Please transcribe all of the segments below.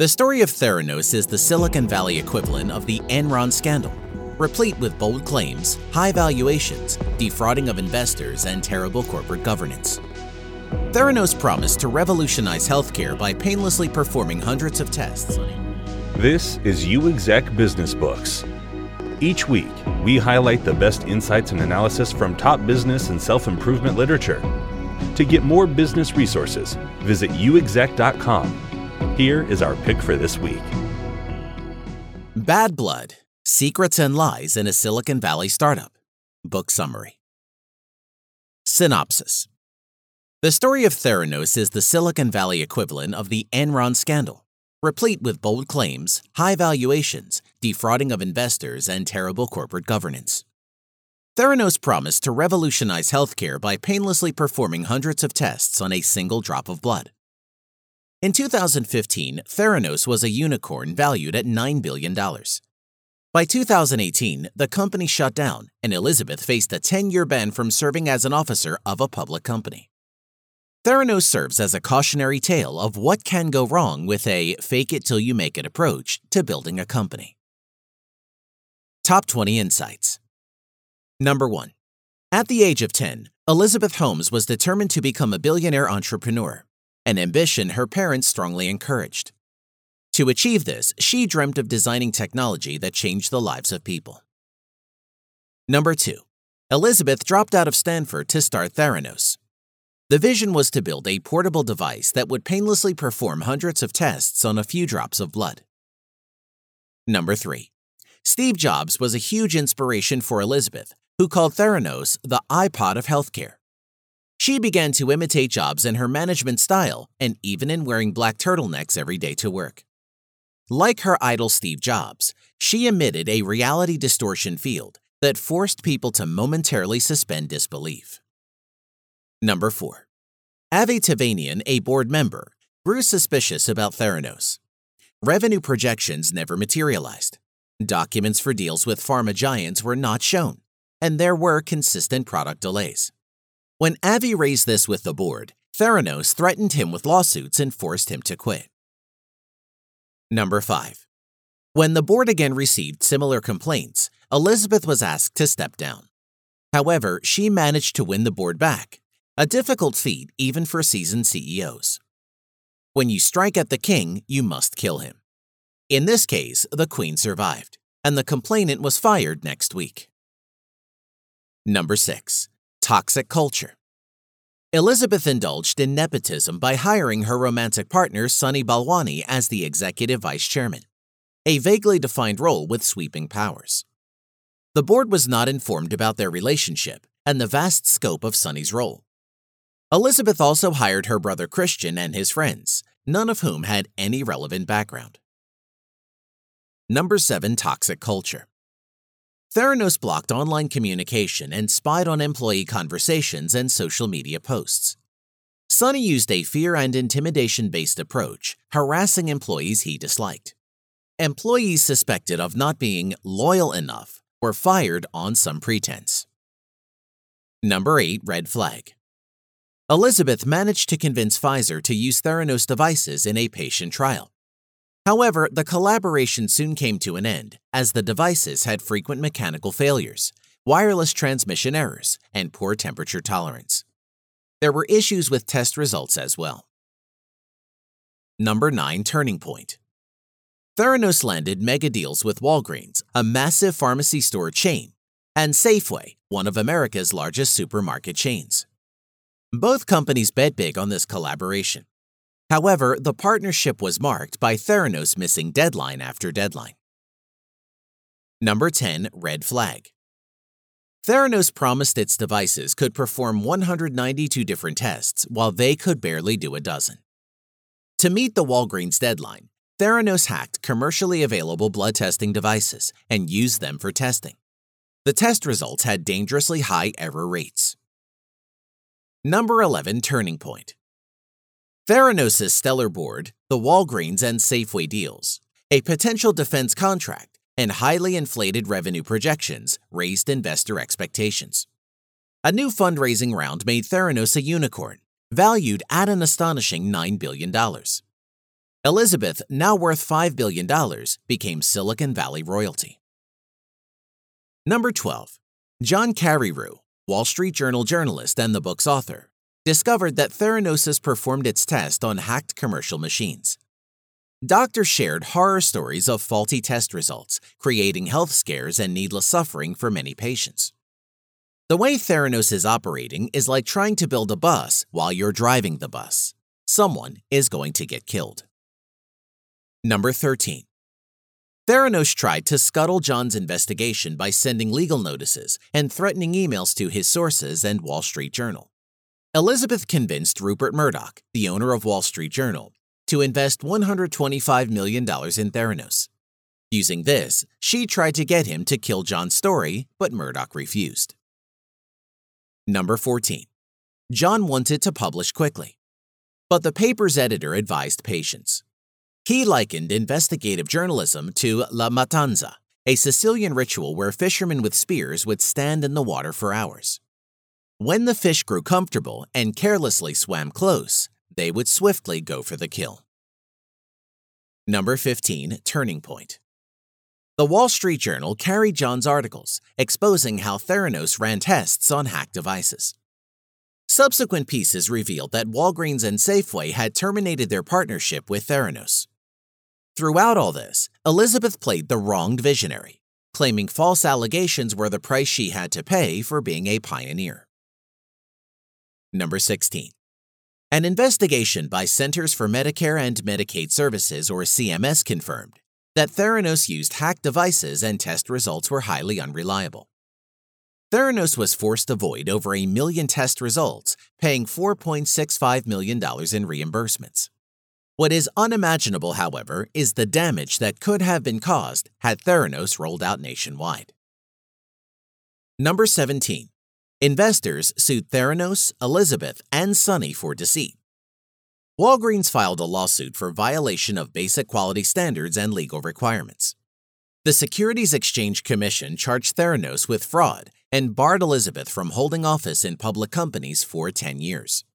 The story of Theranos is the Silicon Valley equivalent of the Enron scandal, replete with bold claims, high valuations, defrauding of investors, and terrible corporate governance. Theranos promised to revolutionize healthcare by painlessly performing hundreds of tests. This is UExec Business Books. Each week, we highlight the best insights and analysis from top business and self improvement literature. To get more business resources, visit uexec.com. Here is our pick for this week Bad Blood Secrets and Lies in a Silicon Valley Startup. Book Summary Synopsis The story of Theranos is the Silicon Valley equivalent of the Enron scandal, replete with bold claims, high valuations, defrauding of investors, and terrible corporate governance. Theranos promised to revolutionize healthcare by painlessly performing hundreds of tests on a single drop of blood. In 2015, Theranos was a unicorn valued at $9 billion. By 2018, the company shut down, and Elizabeth faced a 10 year ban from serving as an officer of a public company. Theranos serves as a cautionary tale of what can go wrong with a fake it till you make it approach to building a company. Top 20 Insights Number 1. At the age of 10, Elizabeth Holmes was determined to become a billionaire entrepreneur, an ambition her parents strongly encouraged. To achieve this, she dreamt of designing technology that changed the lives of people. Number 2. Elizabeth dropped out of Stanford to start Theranos. The vision was to build a portable device that would painlessly perform hundreds of tests on a few drops of blood. Number 3. Steve Jobs was a huge inspiration for Elizabeth, who called Theranos the iPod of healthcare. She began to imitate Jobs in her management style and even in wearing black turtlenecks every day to work. Like her idol Steve Jobs, she emitted a reality distortion field that forced people to momentarily suspend disbelief. Number 4. Avi Tevanian, a board member, grew suspicious about Theranos. Revenue projections never materialized. Documents for deals with pharma giants were not shown, and there were consistent product delays. When Avi raised this with the board, Theranos threatened him with lawsuits and forced him to quit. Number 5. When the board again received similar complaints, Elizabeth was asked to step down. However, she managed to win the board back, a difficult feat even for seasoned CEOs. When you strike at the king, you must kill him. In this case, the queen survived, and the complainant was fired next week. Number 6. Toxic Culture Elizabeth indulged in nepotism by hiring her romantic partner Sunny Balwani as the executive vice chairman, a vaguely defined role with sweeping powers. The board was not informed about their relationship and the vast scope of Sunny's role. Elizabeth also hired her brother Christian and his friends, none of whom had any relevant background. Number 7 Toxic Culture Theranos blocked online communication and spied on employee conversations and social media posts. Sunny used a fear and intimidation based approach, harassing employees he disliked. Employees suspected of not being loyal enough were fired on some pretense. Number 8 Red Flag Elizabeth managed to convince Pfizer to use Theranos devices in a patient trial. However, the collaboration soon came to an end as the devices had frequent mechanical failures, wireless transmission errors, and poor temperature tolerance. There were issues with test results as well. Number 9 Turning Point Theranos landed mega deals with Walgreens, a massive pharmacy store chain, and Safeway, one of America's largest supermarket chains. Both companies bet big on this collaboration. However, the partnership was marked by Theranos missing deadline after deadline. Number 10 Red Flag Theranos promised its devices could perform 192 different tests while they could barely do a dozen. To meet the Walgreens deadline, Theranos hacked commercially available blood testing devices and used them for testing. The test results had dangerously high error rates. Number 11 Turning Point Theranos' stellar board, the Walgreens and Safeway deals, a potential defense contract, and highly inflated revenue projections raised investor expectations. A new fundraising round made Theranos a unicorn, valued at an astonishing $9 billion. Elizabeth, now worth $5 billion, became Silicon Valley royalty. Number 12. John Carreyrou, Wall Street Journal journalist and the book's author, discovered that Theranos performed its test on hacked commercial machines. Doctors shared horror stories of faulty test results, creating health scares and needless suffering for many patients. The way Theranos is operating is like trying to build a bus while you're driving the bus. Someone is going to get killed. Number 13. Theranos tried to scuttle John's investigation by sending legal notices and threatening emails to his sources and Wall Street Journal. Elizabeth convinced Rupert Murdoch, the owner of Wall Street Journal, to invest $125 million in Theranos. Using this, she tried to get him to kill John's story, but Murdoch refused. Number 14. John wanted to publish quickly, but the paper's editor advised patience. He likened investigative journalism to La Matanza, a Sicilian ritual where fishermen with spears would stand in the water for hours. When the fish grew comfortable and carelessly swam close, they would swiftly go for the kill. Number 15 Turning Point the Wall Street Journal carried John's articles, exposing how Theranos ran tests on hacked devices. Subsequent pieces revealed that Walgreens and Safeway had terminated their partnership with Theranos. Throughout all this, Elizabeth played the wronged visionary, claiming false allegations were the price she had to pay for being a pioneer. Number 16. An investigation by Centers for Medicare and Medicaid Services, or CMS, confirmed that Theranos used hacked devices and test results were highly unreliable. Theranos was forced to void over a million test results, paying $4.65 million in reimbursements. What is unimaginable, however, is the damage that could have been caused had Theranos rolled out nationwide. Number 17. Investors sued Theranos, Elizabeth, and Sunny for deceit. Walgreens filed a lawsuit for violation of basic quality standards and legal requirements. The Securities Exchange Commission charged Theranos with fraud and barred Elizabeth from holding office in public companies for 10 years.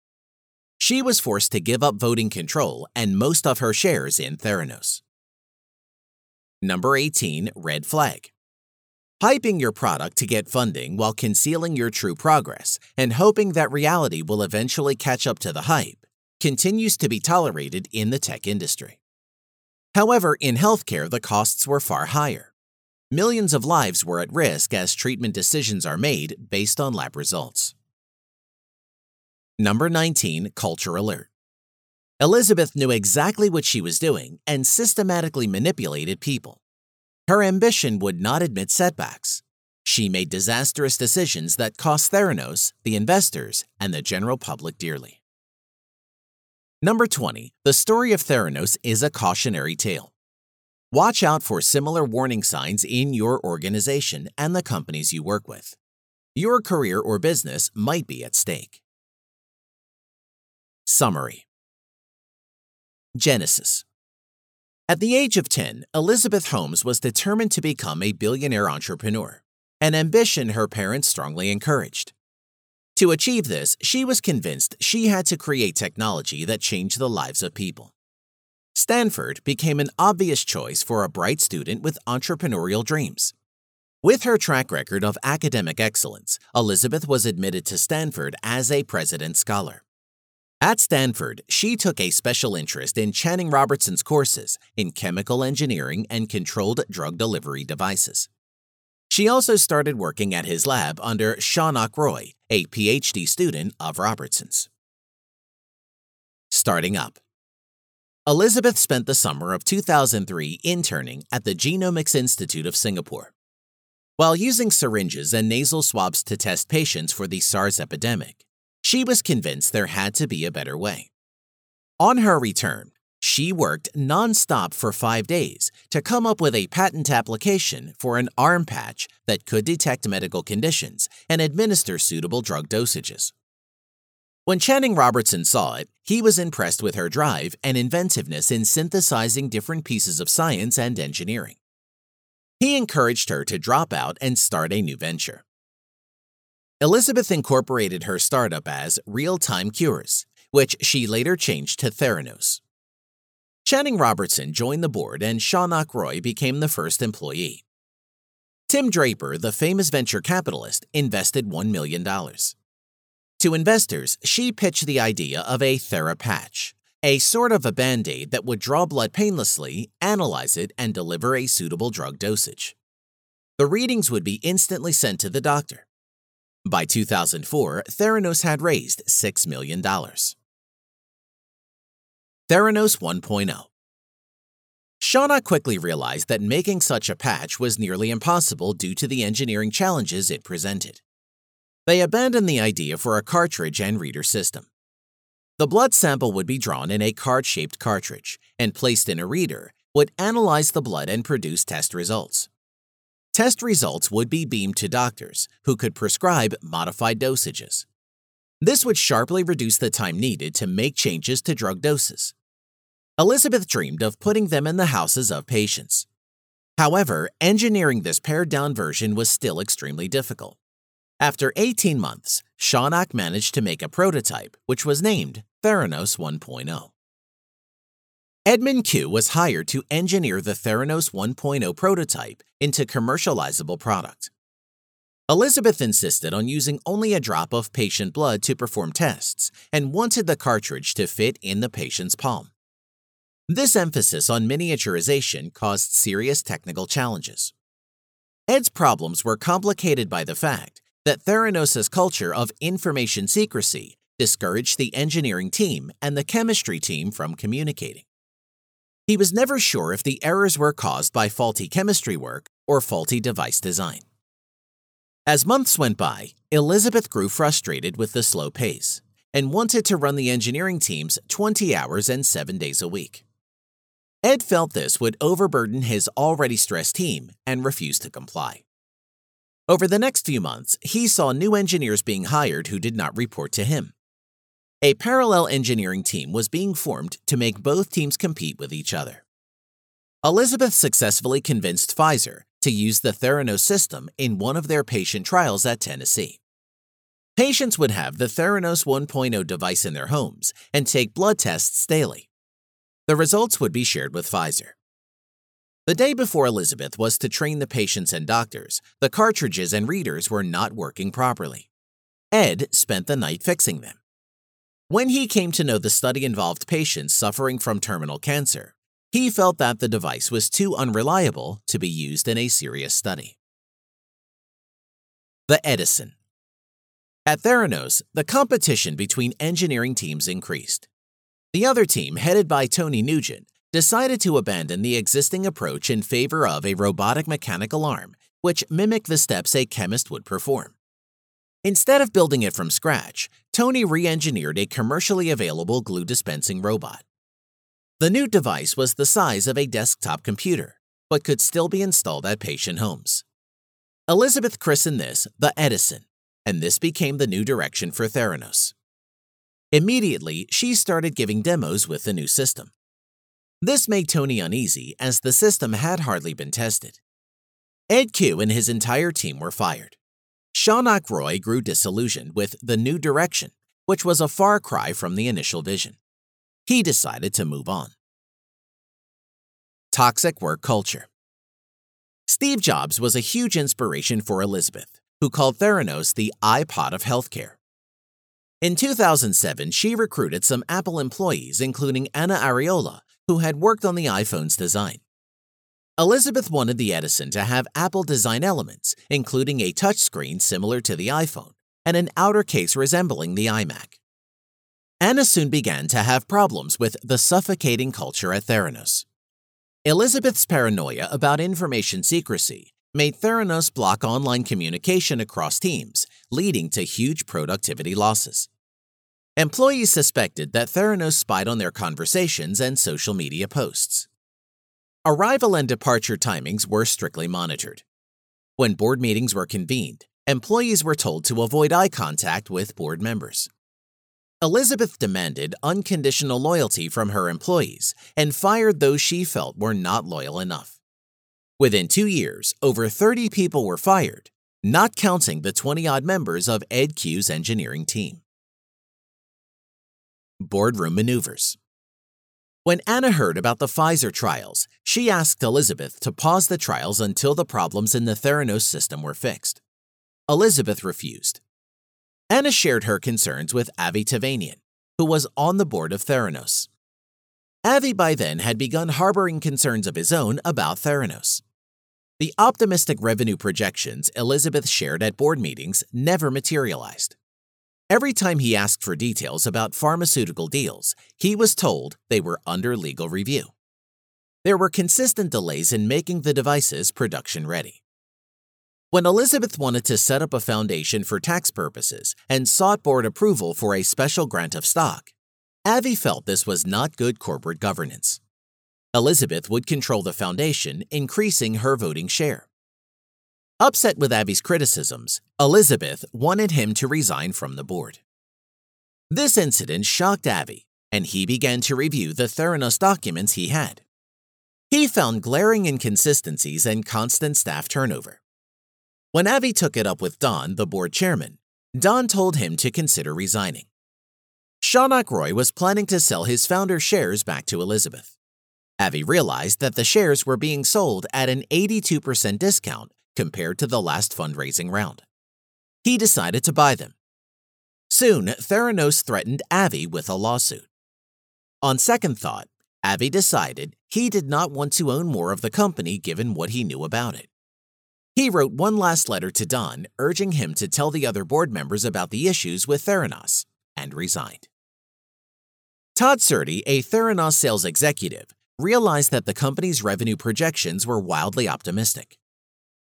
She was forced to give up voting control and most of her shares in Theranos. Number 18 Red Flag Hyping your product to get funding while concealing your true progress and hoping that reality will eventually catch up to the hype continues to be tolerated in the tech industry. However, in healthcare, the costs were far higher. Millions of lives were at risk as treatment decisions are made based on lab results. Number 19 Culture Alert Elizabeth knew exactly what she was doing and systematically manipulated people. Her ambition would not admit setbacks. She made disastrous decisions that cost Theranos, the investors, and the general public dearly. Number 20. The story of Theranos is a cautionary tale. Watch out for similar warning signs in your organization and the companies you work with. Your career or business might be at stake. Summary Genesis At the age of 10, Elizabeth Holmes was determined to become a billionaire entrepreneur, an ambition her parents strongly encouraged. To achieve this, she was convinced she had to create technology that changed the lives of people. Stanford became an obvious choice for a bright student with entrepreneurial dreams. With her track record of academic excellence, Elizabeth was admitted to Stanford as a President Scholar. At Stanford, she took a special interest in Channing Robertson's courses in chemical engineering and controlled drug delivery devices. She also started working at his lab under Shaunak Roy, a PhD student of Robertson's. Starting up. Elizabeth spent the summer of 2003 interning at the Genomics Institute of Singapore. While using syringes and nasal swabs to test patients for the SARS epidemic, she was convinced there had to be a better way. On her return, she worked nonstop for five days to come up with a patent application for an arm patch that could detect medical conditions and administer suitable drug dosages. When Channing Robertson saw it, he was impressed with her drive and inventiveness in synthesizing different pieces of science and engineering. He encouraged her to drop out and start a new venture. Elizabeth incorporated her startup as Real Time Cures, which she later changed to Theranos. Channing Robertson joined the board and Shaunak Roy became the first employee. Tim Draper, the famous venture capitalist, invested $1 million. To investors, she pitched the idea of a TheraPatch, a sort of a band aid that would draw blood painlessly, analyze it, and deliver a suitable drug dosage. The readings would be instantly sent to the doctor. By 2004, Theranos had raised $6 million. Theranos 1.0 Shaunak quickly realized that making such a patch was nearly impossible due to the engineering challenges it presented. They abandoned the idea for a cartridge and reader system. The blood sample would be drawn in a card shaped cartridge and placed in a reader, would analyze the blood and produce test results. Test results would be beamed to doctors, who could prescribe modified dosages. This would sharply reduce the time needed to make changes to drug doses. Elizabeth dreamed of putting them in the houses of patients. However, engineering this pared down version was still extremely difficult. After 18 months, Shaunak managed to make a prototype, which was named Theranos 1.0. Edmond Ku was hired to engineer the Theranos 1.0 prototype into commercializable product. Elizabeth insisted on using only a drop of patient blood to perform tests and wanted the cartridge to fit in the patient's palm. This emphasis on miniaturization caused serious technical challenges. Ed's problems were complicated by the fact that Theranos' culture of information secrecy discouraged the engineering team and the chemistry team from communicating. He was never sure if the errors were caused by faulty chemistry work or faulty device design. As months went by, Elizabeth grew frustrated with the slow pace and wanted to run the engineering teams 20 hours and 7 days a week. Ed felt this would overburden his already stressed team and refused to comply. Over the next few months, he saw new engineers being hired who did not report to him. A parallel engineering team was being formed to make both teams compete with each other. Elizabeth successfully convinced Pfizer to use the Theranos system in one of their patient trials at Tennessee. Patients would have the Theranos 1.0 device in their homes and take blood tests daily. The results would be shared with Pfizer. The day before Elizabeth was to train the patients and doctors, the cartridges and readers were not working properly. Ed spent the night fixing them. When he came to know the study involved patients suffering from terminal cancer, he felt that the device was too unreliable to be used in a serious study. The Edison At Theranos, the competition between engineering teams increased. The other team, headed by Tony Nugent, decided to abandon the existing approach in favor of a robotic mechanical arm, which mimicked the steps a chemist would perform. Instead of building it from scratch, Tony re engineered a commercially available glue dispensing robot. The new device was the size of a desktop computer, but could still be installed at patient homes. Elizabeth christened this the Edison, and this became the new direction for Theranos. Immediately, she started giving demos with the new system. This made Tony uneasy as the system had hardly been tested. Ed Ku and his entire team were fired. Shaunak Roy grew disillusioned with the new direction, which was a far cry from the initial vision. He decided to move on. Toxic work culture. Steve Jobs was a huge inspiration for Elizabeth, who called Theranos the iPod of healthcare. In 2007, she recruited some Apple employees, including Anna Arriola, who had worked on the iPhone's design. Elizabeth wanted the Edison to have Apple design elements, including a touchscreen similar to the iPhone and an outer case resembling the iMac. Anna soon began to have problems with the suffocating culture at Theranos. Elizabeth's paranoia about information secrecy made Theranos block online communication across teams, leading to huge productivity losses. Employees suspected that Theranos spied on their conversations and social media posts. Arrival and departure timings were strictly monitored. When board meetings were convened, employees were told to avoid eye contact with board members. Elizabeth demanded unconditional loyalty from her employees and fired those she felt were not loyal enough. Within two years, over 30 people were fired, not counting the 20 odd members of Ed Ku's engineering team. Boardroom maneuvers. When Anna heard about the Pfizer trials, she asked Elizabeth to pause the trials until the problems in the Theranos system were fixed. Elizabeth refused. Anna shared her concerns with Avi Tevanian, who was on the board of Theranos. Avi by then had begun harboring concerns of his own about Theranos. The optimistic revenue projections Elizabeth shared at board meetings never materialized. Every time he asked for details about pharmaceutical deals, he was told they were under legal review. There were consistent delays in making the devices production ready. When Elizabeth wanted to set up a foundation for tax purposes and sought board approval for a special grant of stock, Avi felt this was not good corporate governance. Elizabeth would control the foundation, increasing her voting share. Upset with Avi's criticisms, Elizabeth wanted him to resign from the board. This incident shocked Avi, and he began to review the Theranos documents he had. He found glaring inconsistencies and constant staff turnover. When Avi took it up with Don, the board chairman, Don told him to consider resigning. Shaunak Roy was planning to sell his founder shares back to Elizabeth. Avi realized that the shares were being sold at an 82% discount compared to the last fundraising round. He decided to buy them. Soon, Theranos threatened Avi with a lawsuit. On second thought, Avi decided he did not want to own more of the company given what he knew about it. He wrote one last letter to Don urging him to tell the other board members about the issues with Theranos and resigned. Todd Surdey, a Theranos sales executive, realized that the company's revenue projections were wildly optimistic.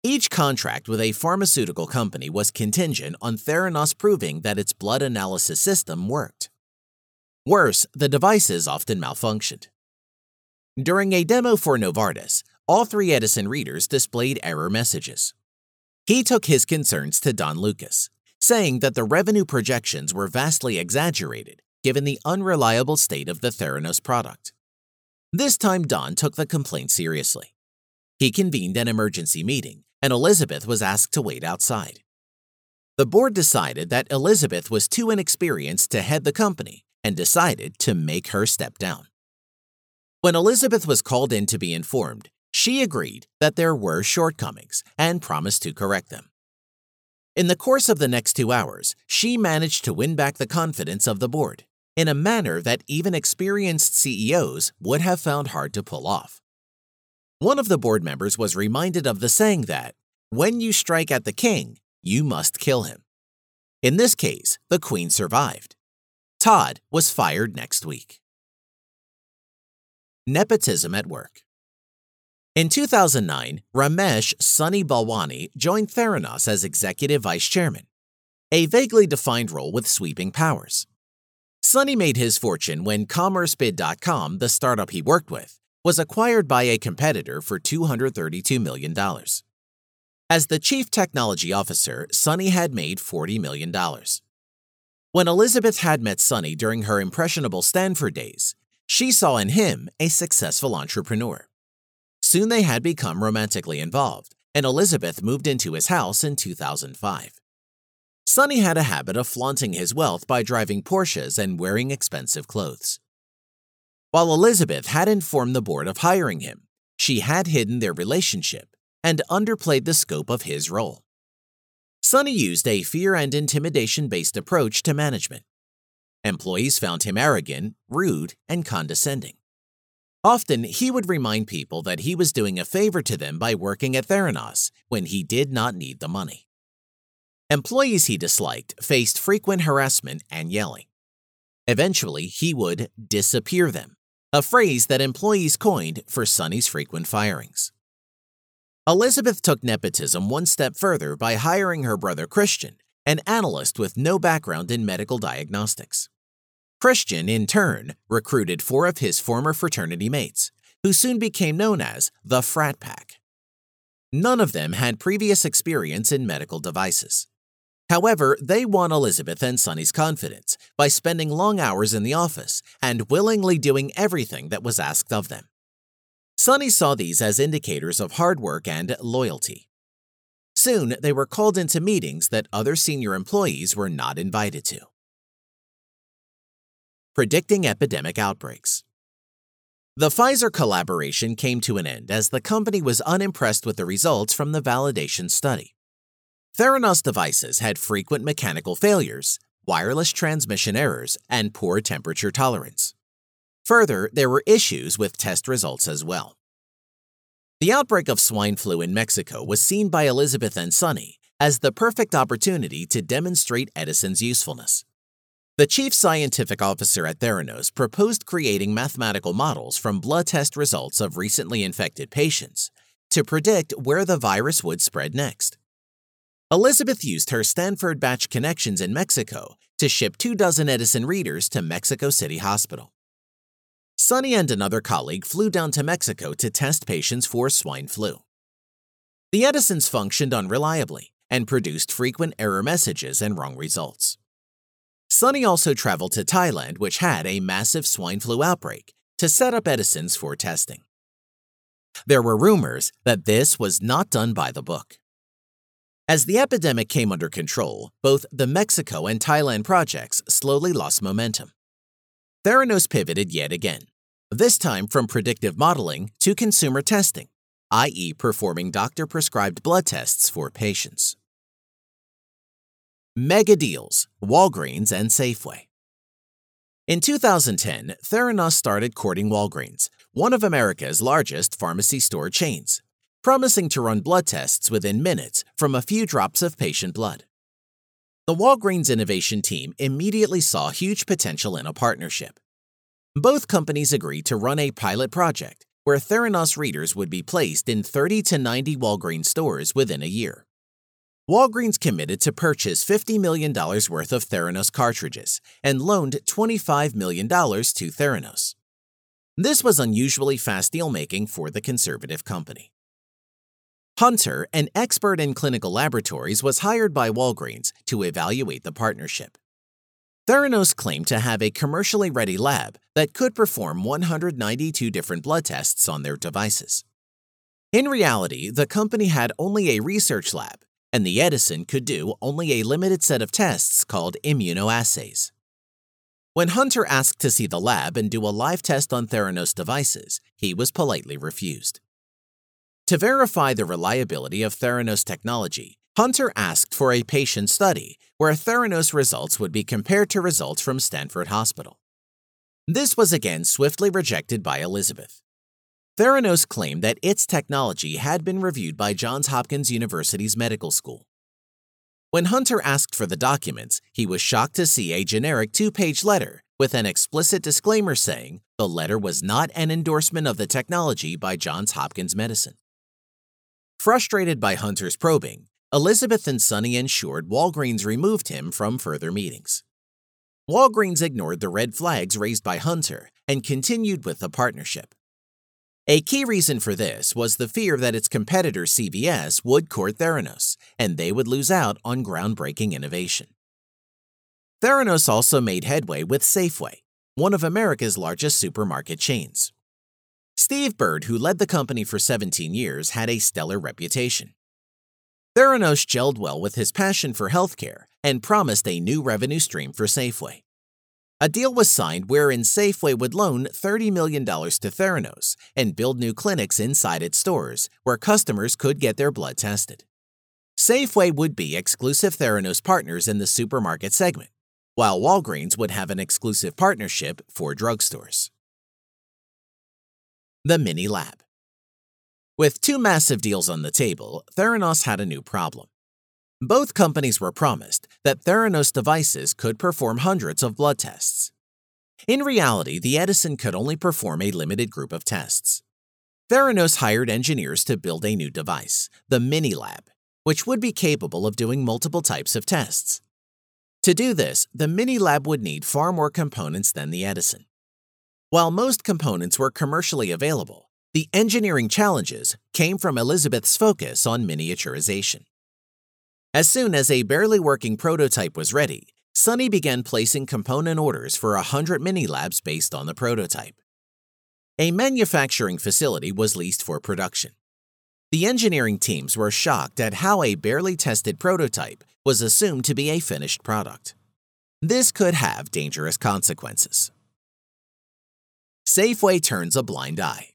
Each contract with a pharmaceutical company was contingent on Theranos proving that its blood analysis system worked. Worse, the devices often malfunctioned. During a demo for Novartis, all three Edison readers displayed error messages. He took his concerns to Don Lucas, saying that the revenue projections were vastly exaggerated given the unreliable state of the Theranos product. This time, Don took the complaint seriously. He convened an emergency meeting and Elizabeth was asked to wait outside. The board decided that Elizabeth was too inexperienced to head the company and decided to make her step down. When Elizabeth was called in to be informed, she agreed that there were shortcomings and promised to correct them. In the course of the next two hours, she managed to win back the confidence of the board in a manner that even experienced CEOs would have found hard to pull off. One of the board members was reminded of the saying that, when you strike at the king, you must kill him. In this case, the queen survived. Todd was fired next week. Nepotism at work. In 2009, Ramesh Sunny Balwani joined Theranos as executive vice chairman, a vaguely defined role with sweeping powers. Sunny made his fortune when CommerceBid.com, the startup he worked with, was acquired by a competitor for $232 million. As the chief technology officer, Sunny had made $40 million. When Elizabeth had met Sunny during her impressionable Stanford days, she saw in him a successful entrepreneur. Soon they had become romantically involved, and Elizabeth moved into his house in 2005. Sunny had a habit of flaunting his wealth by driving Porsches and wearing expensive clothes. While Elizabeth had informed the board of hiring him, she had hidden their relationship and underplayed the scope of his role. Sunny used a fear and intimidation based approach to management. Employees found him arrogant, rude, and condescending. Often, he would remind people that he was doing a favor to them by working at Theranos when he did not need the money. Employees he disliked faced frequent harassment and yelling. Eventually, he would disappear them, a phrase that employees coined for Sunny's frequent firings. Elizabeth took nepotism one step further by hiring her brother Christian, an analyst with no background in medical diagnostics. Christian, in turn, recruited four of his former fraternity mates, who soon became known as the Frat Pack. None of them had previous experience in medical devices. However, they won Elizabeth and Sunny's confidence by spending long hours in the office and willingly doing everything that was asked of them. Sunny saw these as indicators of hard work and loyalty. Soon, they were called into meetings that other senior employees were not invited to. Predicting epidemic outbreaks. The Pfizer collaboration came to an end as the company was unimpressed with the results from the validation study. Theranos devices had frequent mechanical failures, wireless transmission errors, and poor temperature tolerance. Further, there were issues with test results as well. The outbreak of swine flu in Mexico was seen by Elizabeth and Sunny as the perfect opportunity to demonstrate Edison's usefulness. The chief scientific officer at Theranos proposed creating mathematical models from blood test results of recently infected patients to predict where the virus would spread next. Elizabeth used her Stanford batch connections in Mexico to ship two dozen Edison readers to Mexico City Hospital. Sunny and another colleague flew down to Mexico to test patients for swine flu. The Edisons functioned unreliably and produced frequent error messages and wrong results. Sunny also traveled to Thailand, which had a massive swine flu outbreak, to set up Edison's for testing. There were rumors that this was not done by the book. As the epidemic came under control, both the Mexico and Thailand projects slowly lost momentum. Theranos pivoted yet again, this time from predictive modeling to consumer testing, i.e., performing doctor prescribed blood tests for patients. Mega Deals, Walgreens and Safeway. In 2010, Theranos started courting Walgreens, one of America's largest pharmacy store chains, promising to run blood tests within minutes from a few drops of patient blood. The Walgreens innovation team immediately saw huge potential in a partnership. Both companies agreed to run a pilot project where Theranos readers would be placed in 30 to 90 Walgreens stores within a year. Walgreens committed to purchase $50 million worth of Theranos cartridges and loaned $25 million to Theranos. This was unusually fast deal making for the conservative company. Hunter, an expert in clinical laboratories, was hired by Walgreens to evaluate the partnership. Theranos claimed to have a commercially ready lab that could perform 192 different blood tests on their devices. In reality, the company had only a research lab and the Edison could do only a limited set of tests called immunoassays. When Hunter asked to see the lab and do a live test on Theranos devices, he was politely refused. To verify the reliability of Theranos technology, Hunter asked for a patient study where Theranos results would be compared to results from Stanford Hospital. This was again swiftly rejected by Elizabeth. Theranos claimed that its technology had been reviewed by Johns Hopkins University's medical school. When Hunter asked for the documents, he was shocked to see a generic two page letter with an explicit disclaimer saying the letter was not an endorsement of the technology by Johns Hopkins Medicine. Frustrated by Hunter's probing, Elizabeth and Sunny ensured Walgreens removed him from further meetings. Walgreens ignored the red flags raised by Hunter and continued with the partnership. A key reason for this was the fear that its competitor CVS would court Theranos, and they would lose out on groundbreaking innovation. Theranos also made headway with Safeway, one of America's largest supermarket chains. Steve Burd, who led the company for 17 years, had a stellar reputation. Theranos gelled well with his passion for healthcare and promised a new revenue stream for Safeway. A deal was signed wherein Safeway would loan $30 million to Theranos and build new clinics inside its stores where customers could get their blood tested. Safeway would be exclusive Theranos partners in the supermarket segment, while Walgreens would have an exclusive partnership for drugstores. The Mini Lab With two massive deals on the table, Theranos had a new problem. Both companies were promised that Theranos devices could perform hundreds of blood tests. In reality, the Edison could only perform a limited group of tests. Theranos hired engineers to build a new device, the Mini Lab, which would be capable of doing multiple types of tests. To do this, the Mini Lab would need far more components than the Edison. While most components were commercially available, the engineering challenges came from Elizabeth's focus on miniaturization. As soon as a barely working prototype was ready, Sunny began placing component orders for 100 mini labs based on the prototype. A manufacturing facility was leased for production. The engineering teams were shocked at how a barely tested prototype was assumed to be a finished product. This could have dangerous consequences. Safeway turns a blind eye.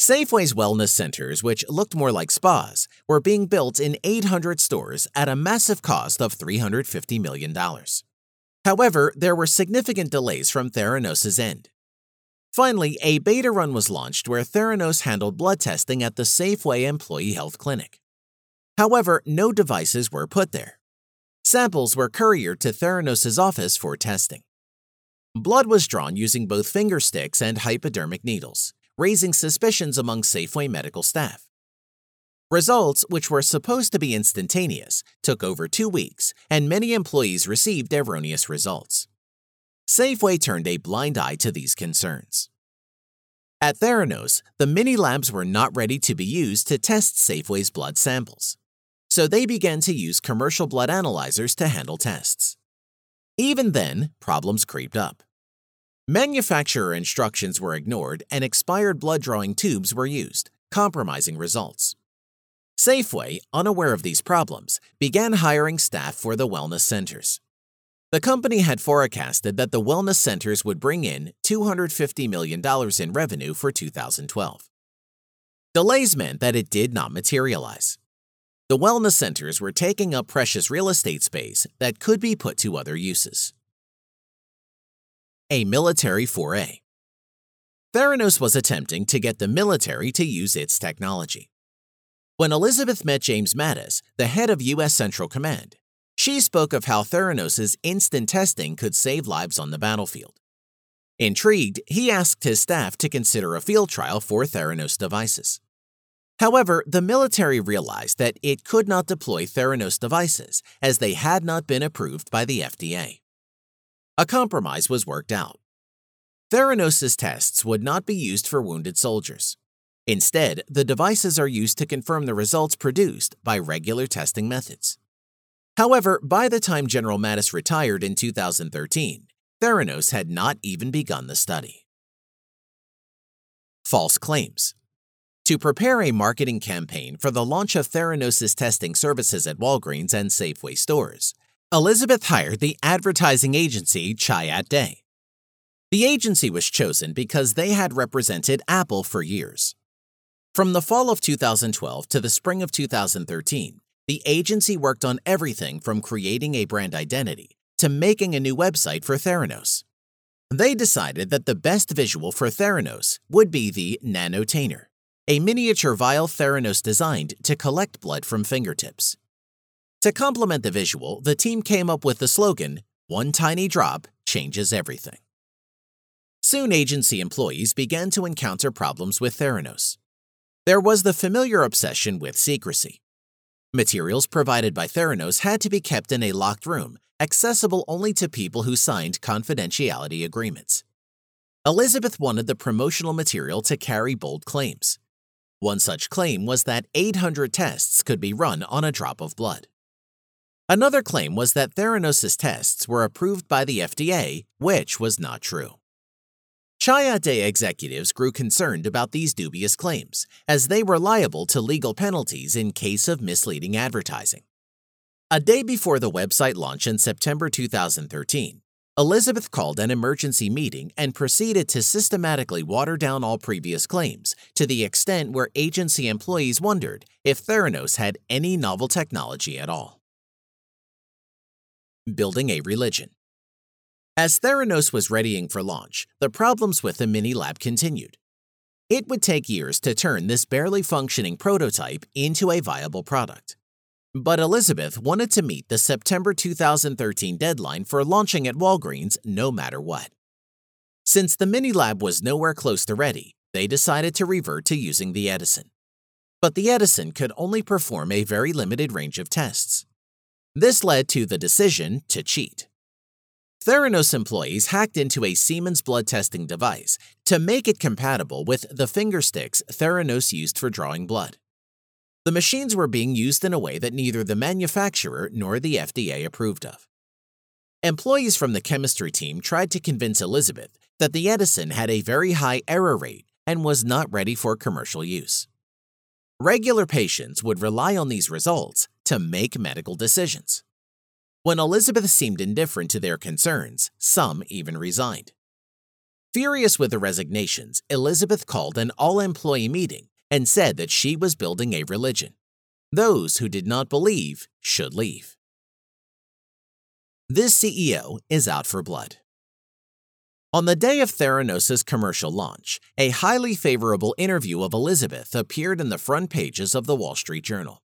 Safeway's wellness centers, which looked more like spas, were being built in 800 stores at a massive cost of $350 million. However, there were significant delays from Theranos' end. Finally, a beta run was launched where Theranos handled blood testing at the Safeway Employee Health Clinic. However, no devices were put there. Samples were couriered to Theranos' office for testing. Blood was drawn using both finger sticks and hypodermic needles, raising suspicions among Safeway medical staff. Results, which were supposed to be instantaneous, took over two weeks, and many employees received erroneous results. Safeway turned a blind eye to these concerns. At Theranos, the mini labs were not ready to be used to test Safeway's blood samples, so they began to use commercial blood analyzers to handle tests. Even then, problems creeped up. Manufacturer instructions were ignored and expired blood drawing tubes were used, compromising results. Safeway, unaware of these problems, began hiring staff for the wellness centers. The company had forecasted that the wellness centers would bring in $250 million in revenue for 2012. Delays meant that it did not materialize. The wellness centers were taking up precious real estate space that could be put to other uses. A military foray. Theranos was attempting to get the military to use its technology. When Elizabeth met James Mattis, the head of U.S. Central Command, she spoke of how Theranos' instant testing could save lives on the battlefield. Intrigued, he asked his staff to consider a field trial for Theranos devices. However, the military realized that it could not deploy Theranos devices as they had not been approved by the FDA. A compromise was worked out. Theranos' tests would not be used for wounded soldiers. Instead, the devices are used to confirm the results produced by regular testing methods. However, by the time General Mattis retired in 2013, Theranos had not even begun the study. False claims. To prepare a marketing campaign for the launch of Theranos' testing services at Walgreens and Safeway stores, Elizabeth hired the advertising agency Chiat Day. The agency was chosen because they had represented Apple for years. From the fall of 2012 to the spring of 2013, the agency worked on everything from creating a brand identity to making a new website for Theranos. They decided that the best visual for Theranos would be the Nanotainer a miniature vial Theranos designed to collect blood from fingertips. To complement the visual, the team came up with the slogan, One Tiny Drop Changes Everything. Soon, agency employees began to encounter problems with Theranos. There was the familiar obsession with secrecy. Materials provided by Theranos had to be kept in a locked room, accessible only to people who signed confidentiality agreements. Elizabeth wanted the promotional material to carry bold claims. One such claim was that 800 tests could be run on a drop of blood. Another claim was that Theranos' tests were approved by the FDA, which was not true. Chiat Day executives grew concerned about these dubious claims, as they were liable to legal penalties in case of misleading advertising. A day before the website launch in September 2013, Elizabeth called an emergency meeting and proceeded to systematically water down all previous claims to the extent where agency employees wondered if Theranos had any novel technology at all. Building a religion. As Theranos was readying for launch, the problems with the mini lab continued. It would take years to turn this barely functioning prototype into a viable product. But Elizabeth wanted to meet the September 2013 deadline for launching at Walgreens no matter what. Since the mini lab was nowhere close to ready, they decided to revert to using the Edison. But the Edison could only perform a very limited range of tests. This led to the decision to cheat. Theranos employees hacked into a Siemens blood testing device to make it compatible with the fingersticks Theranos used for drawing blood. The machines were being used in a way that neither the manufacturer nor the FDA approved of. Employees from the chemistry team tried to convince Elizabeth that the Edison had a very high error rate and was not ready for commercial use. Regular patients would rely on these results to make medical decisions. When Elizabeth seemed indifferent to their concerns, some even resigned. Furious with the resignations, Elizabeth called an all employee meeting and said that she was building a religion. Those who did not believe should leave. This CEO is out for blood. On the day of Theranos' commercial launch, a highly favorable interview of Elizabeth appeared in the front pages of the Wall Street Journal.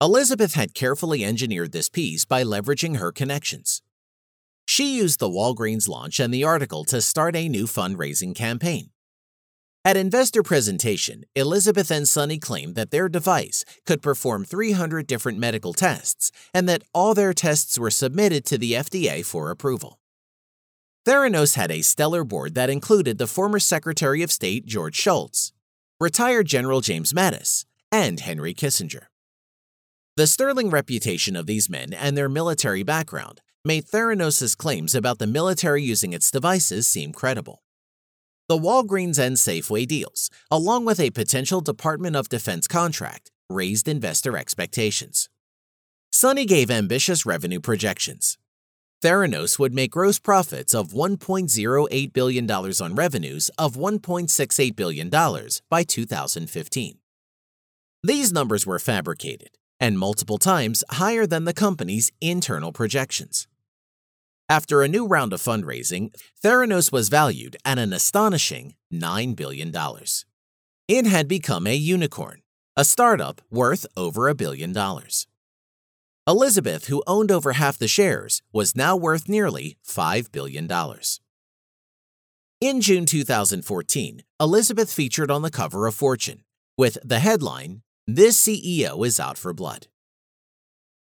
Elizabeth had carefully engineered this piece by leveraging her connections. She used the Walgreens launch and the article to start a new fundraising campaign. At investor presentation, Elizabeth and Sunny claimed that their device could perform 300 different medical tests and that all their tests were submitted to the FDA for approval. Theranos had a stellar board that included the former Secretary of State George Shultz, retired General James Mattis, and Henry Kissinger. The sterling reputation of these men and their military background made Theranos' claims about the military using its devices seem credible. The Walgreens and Safeway deals, along with a potential Department of Defense contract, raised investor expectations. Sunny gave ambitious revenue projections. Theranos would make gross profits of $1.08 billion on revenues of $1.68 billion by 2015. These numbers were fabricated and multiple times higher than the company's internal projections. After a new round of fundraising, Theranos was valued at an astonishing $9 billion. It had become a unicorn, a startup worth over a billion dollars. Elizabeth, who owned over half the shares, was now worth nearly $5 billion. In June 2014, Elizabeth featured on the cover of Fortune with the headline, This CEO is out for blood.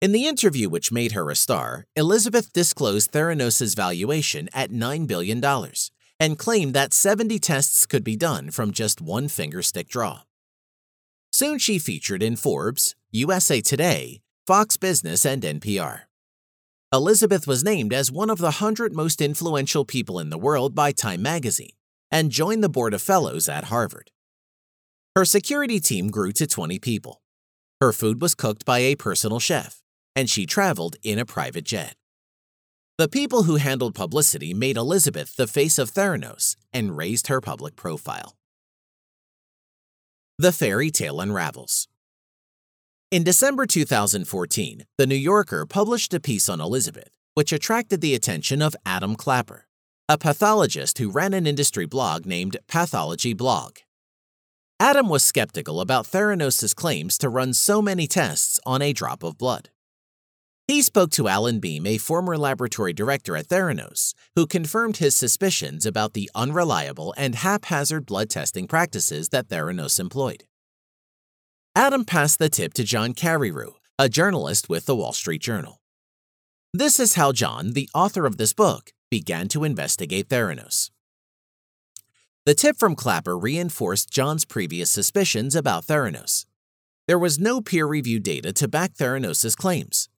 In the interview which made her a star, Elizabeth disclosed Theranos' valuation at $9 billion and claimed that 70 tests could be done from just one fingerstick draw. Soon she featured in Forbes, USA Today, Fox Business, and NPR. Elizabeth was named as one of the 100 most influential people in the world by Time magazine and joined the board of fellows at Harvard. Her security team grew to 20 people. Her food was cooked by a personal chef, and she traveled in a private jet. The people who handled publicity made Elizabeth the face of Theranos and raised her public profile. The fairy tale unravels. In December 2014, The New Yorker published a piece on Elizabeth, which attracted the attention of Adam Clapper, a pathologist who ran an industry blog named Pathology Blog. Adam was skeptical about Theranos' claims to run so many tests on a drop of blood. He spoke to Alan Beam, a former laboratory director at Theranos, who confirmed his suspicions about the unreliable and haphazard blood testing practices that Theranos employed. Adam passed the tip to John Carreyrou, a journalist with the Wall Street Journal. This is how John, the author of this book, began to investigate Theranos. The tip from Clapper reinforced John's previous suspicions about Theranos. There was no peer reviewed data to back Theranos' claims.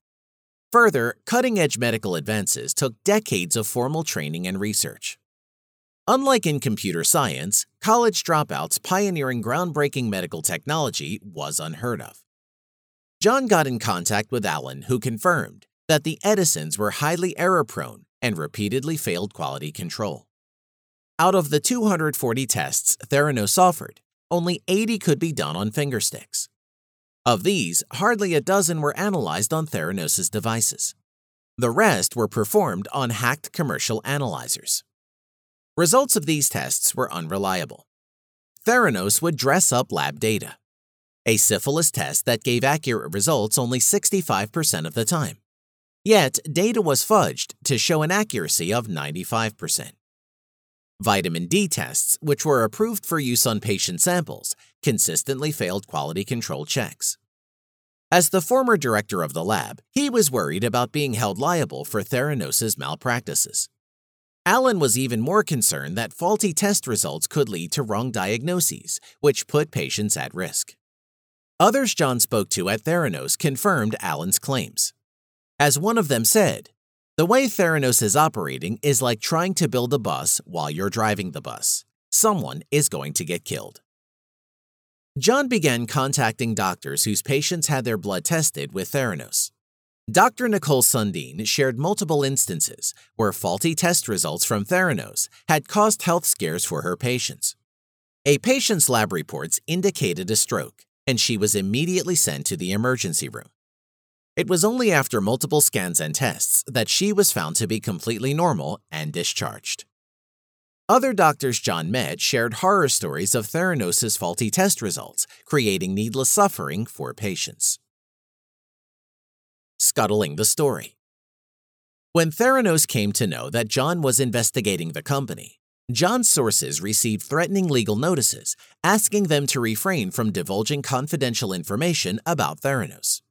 Further, cutting edge medical advances took decades of formal training and research. Unlike in computer science, college dropouts pioneering groundbreaking medical technology was unheard of. John got in contact with Alan, who confirmed that the Edisons were highly error prone and repeatedly failed quality control. Out of the 240 tests Theranos offered, only 80 could be done on fingersticks. Of these, hardly a dozen were analyzed on Theranos' devices. The rest were performed on hacked commercial analyzers. Results of these tests were unreliable. Theranos would dress up lab data. A syphilis test that gave accurate results only 65% of the time. Yet, data was fudged to show an accuracy of 95%. Vitamin D tests, which were approved for use on patient samples, consistently failed quality control checks. As the former director of the lab, he was worried about being held liable for Theranos' malpractices. Alan was even more concerned that faulty test results could lead to wrong diagnoses, which put patients at risk. Others John spoke to at Theranos confirmed Alan's claims. As one of them said, the way Theranos is operating is like trying to build a bus while you're driving the bus. Someone is going to get killed. John began contacting doctors whose patients had their blood tested with Theranos. Dr. Nicole Sundin shared multiple instances where faulty test results from Theranos had caused health scares for her patients. A patient's lab reports indicated a stroke, and she was immediately sent to the emergency room. It was only after multiple scans and tests that she was found to be completely normal and discharged. Other doctors John met shared horror stories of Theranos' faulty test results, creating needless suffering for patients. Scuttling the story. When Theranos came to know that John was investigating the company, John's sources received threatening legal notices asking them to refrain from divulging confidential information about Theranos.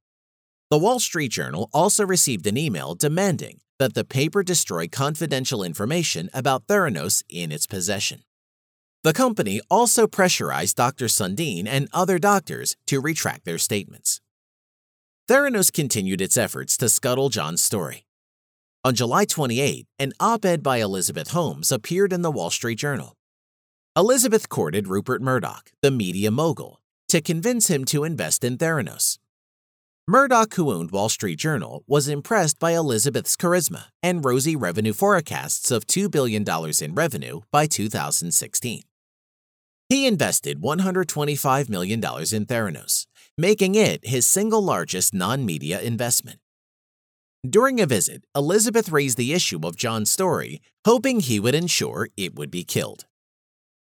The Wall Street Journal also received an email demanding that the paper destroy confidential information about Theranos in its possession. The company also pressurized Dr. Sundin and other doctors to retract their statements. Theranos continued its efforts to scuttle John's story. On July 28, an op ed by Elizabeth Holmes appeared in the Wall Street Journal. Elizabeth courted Rupert Murdoch, the media mogul, to convince him to invest in Theranos. Murdoch, who owned Wall Street Journal, was impressed by Elizabeth's charisma and rosy revenue forecasts of $2 billion in revenue by 2016. He invested $125 million in Theranos, making it his single largest non media investment. During a visit, Elizabeth raised the issue of John's story, hoping he would ensure it would be killed.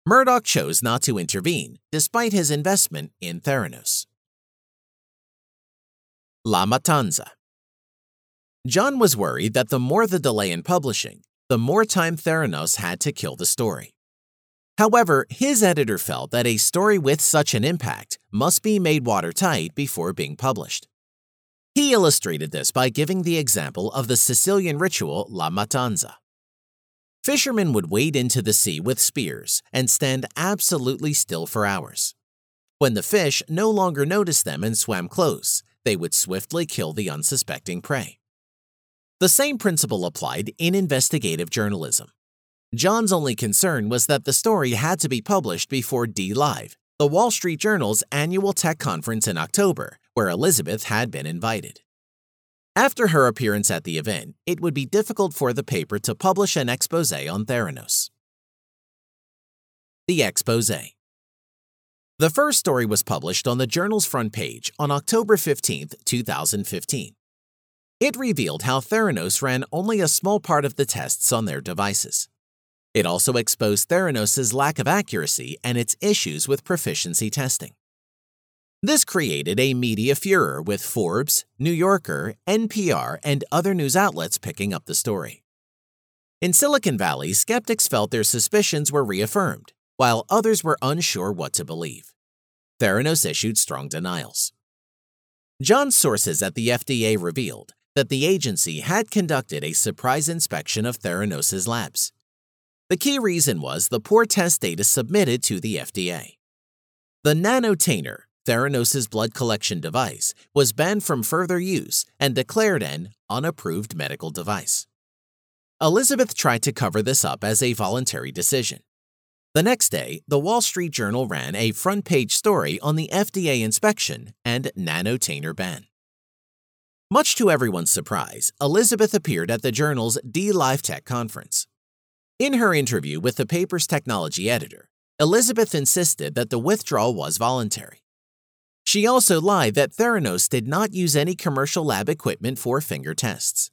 Murdoch chose not to intervene despite his investment in Theranos. La Mattanza. John was worried that the more the delay in publishing, the more time Theranos had to kill the story. However, his editor felt that a story with such an impact must be made watertight before being published. He illustrated this by giving the example of the Sicilian ritual La Mattanza. Fishermen would wade into the sea with spears and stand absolutely still for hours. When the fish no longer noticed them and swam close, they would swiftly kill the unsuspecting prey. The same principle applied in investigative journalism. John's only concern was that the story had to be published before D Live, the Wall Street Journal's annual tech conference in October, where Elizabeth had been invited. After her appearance at the event, it would be difficult for the paper to publish an expose on Theranos. The expose. The first story was published on the journal's front page on October 15, 2015. It revealed how Theranos ran only a small part of the tests on their devices. It also exposed Theranos' lack of accuracy and its issues with proficiency testing. This created a media furor with Forbes, New Yorker, NPR, and other news outlets picking up the story. In Silicon Valley, skeptics felt their suspicions were reaffirmed while others were unsure what to believe. Theranos issued strong denials. John's sources at the FDA revealed that the agency had conducted a surprise inspection of Theranos' labs. The key reason was the poor test data submitted to the FDA. The nanotainer, Theranos' blood collection device, was banned from further use and declared an unapproved medical device. Elizabeth tried to cover this up as a voluntary decision. The next day, the Wall Street Journal ran a front page story on the FDA inspection and nanotainer ban. Much to everyone's surprise, Elizabeth appeared at the journal's DLive Tech conference. In her interview with the paper's technology editor, Elizabeth insisted that the withdrawal was voluntary. She also lied that Theranos did not use any commercial lab equipment for finger tests.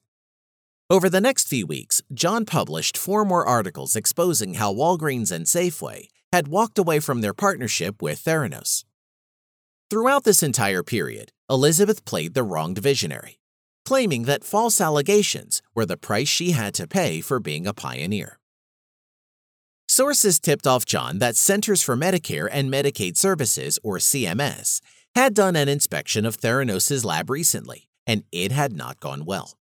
Over the next few weeks, John published four more articles exposing how Walgreens and Safeway had walked away from their partnership with Theranos. Throughout this entire period, Elizabeth played the wronged visionary, claiming that false allegations were the price she had to pay for being a pioneer. Sources tipped off John that Centers for Medicare and Medicaid Services, or CMS, had done an inspection of Theranos' lab recently, and it had not gone well.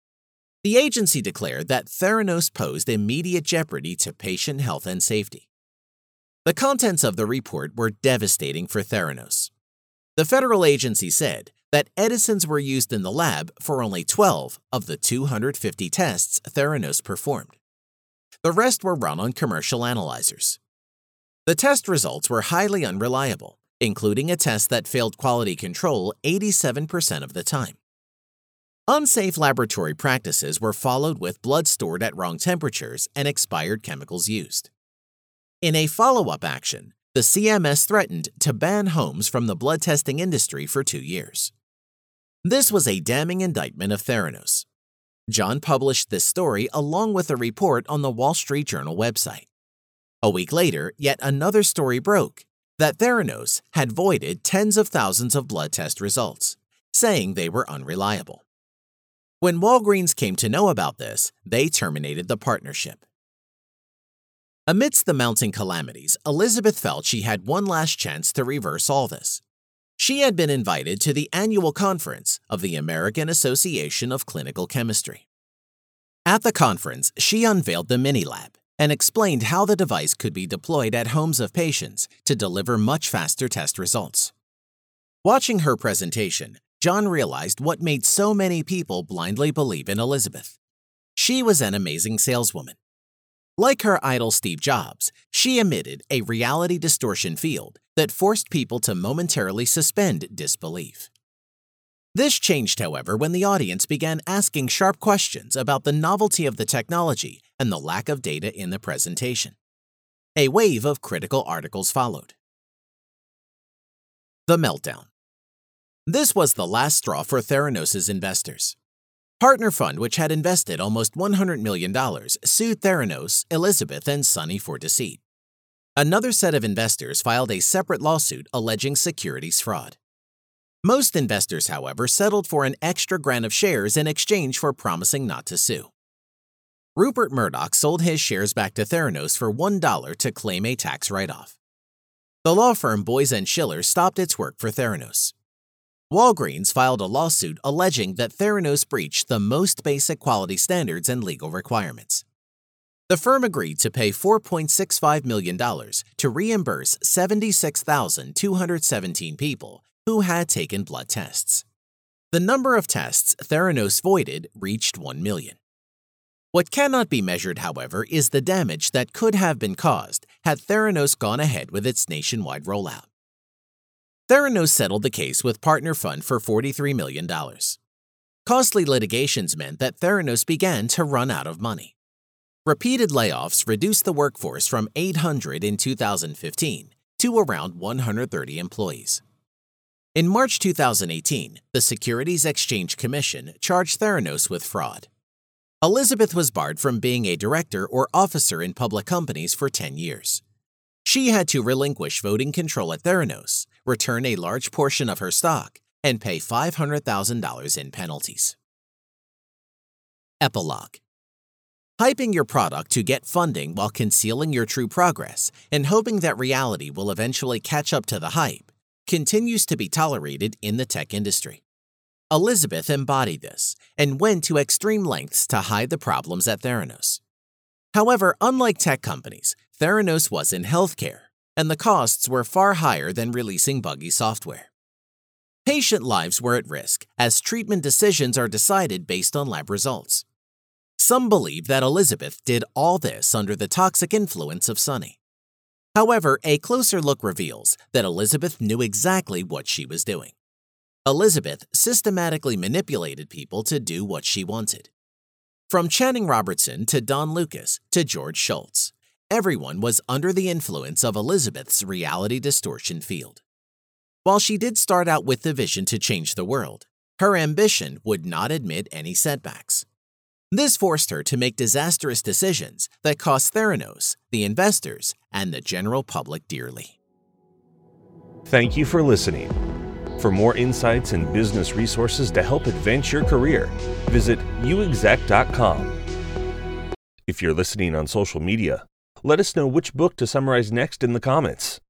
The agency declared that Theranos posed immediate jeopardy to patient health and safety. The contents of the report were devastating for Theranos. The federal agency said that Edisons were used in the lab for only 12 of the 250 tests Theranos performed. The rest were run on commercial analyzers. The test results were highly unreliable, including a test that failed quality control 87% of the time. Unsafe laboratory practices were followed with blood stored at wrong temperatures and expired chemicals used. In a follow up action, the CMS threatened to ban Holmes from the blood testing industry for two years. This was a damning indictment of Theranos. John published this story along with a report on the Wall Street Journal website. A week later, yet another story broke that Theranos had voided tens of thousands of blood test results, saying they were unreliable. When Walgreens came to know about this, they terminated the partnership. Amidst the mounting calamities, Elizabeth felt she had one last chance to reverse all this. She had been invited to the annual conference of the American Association of Clinical Chemistry. At the conference, she unveiled the MiniLab and explained how the device could be deployed at homes of patients to deliver much faster test results. Watching her presentation, John realized what made so many people blindly believe in Elizabeth. She was an amazing saleswoman like her idol Steve Jobs, she emitted a reality distortion field that forced people to momentarily suspend disbelief. This changed, however, when the audience began asking sharp questions about the novelty of the technology and the lack of data in the presentation. A wave of critical articles followed. The Meltdown This was the last straw for Theranos' investors. Partner Fund, which had invested almost $100 million, sued Theranos, Elizabeth, and Sunny for deceit. Another set of investors filed a separate lawsuit alleging securities fraud. Most investors, however, settled for an extra grant of shares in exchange for promising not to sue. Rupert Murdoch sold his shares back to Theranos for $1 to claim a tax write off. The law firm Boies and Schiller stopped its work for Theranos. Walgreens filed a lawsuit alleging that Theranos breached the most basic quality standards and legal requirements. The firm agreed to pay $4.65 million to reimburse 76,217 people who had taken blood tests. The number of tests Theranos voided reached 1 million. What cannot be measured, however, is the damage that could have been caused had Theranos gone ahead with its nationwide rollout. Theranos settled the case with Partner Fund for $43 million. Costly litigations meant that Theranos began to run out of money. Repeated layoffs reduced the workforce from 800 in 2015 to around 130 employees. In March 2018, the Securities Exchange Commission charged Theranos with fraud. Elizabeth was barred from being a director or officer in public companies for 10 years. She had to relinquish voting control at Theranos return a large portion of her stock, and pay $500,000 in penalties. Epilogue Hyping your product to get funding while concealing your true progress and hoping that reality will eventually catch up to the hype continues to be tolerated in the tech industry. Elizabeth embodied this and went to extreme lengths to hide the problems at Theranos. However, unlike tech companies, Theranos was in healthcare and the costs were far higher than releasing buggy software. Patient lives were at risk, as treatment decisions are decided based on lab results. Some believe that Elizabeth did all this under the toxic influence of Sunny. However, a closer look reveals that Elizabeth knew exactly what she was doing. Elizabeth systematically manipulated people to do what she wanted. From Channing Robertson to Don Lucas to George Shultz, everyone was under the influence of Elizabeth's reality distortion field. While she did start out with the vision to change the world, her ambition would not admit any setbacks. This forced her to make disastrous decisions that cost Theranos, the investors, and the general public dearly. Thank you for listening. For more insights and business resources to help advance your career, visit uexec.com. If you're listening on social media, let us know which book to summarize next in the comments.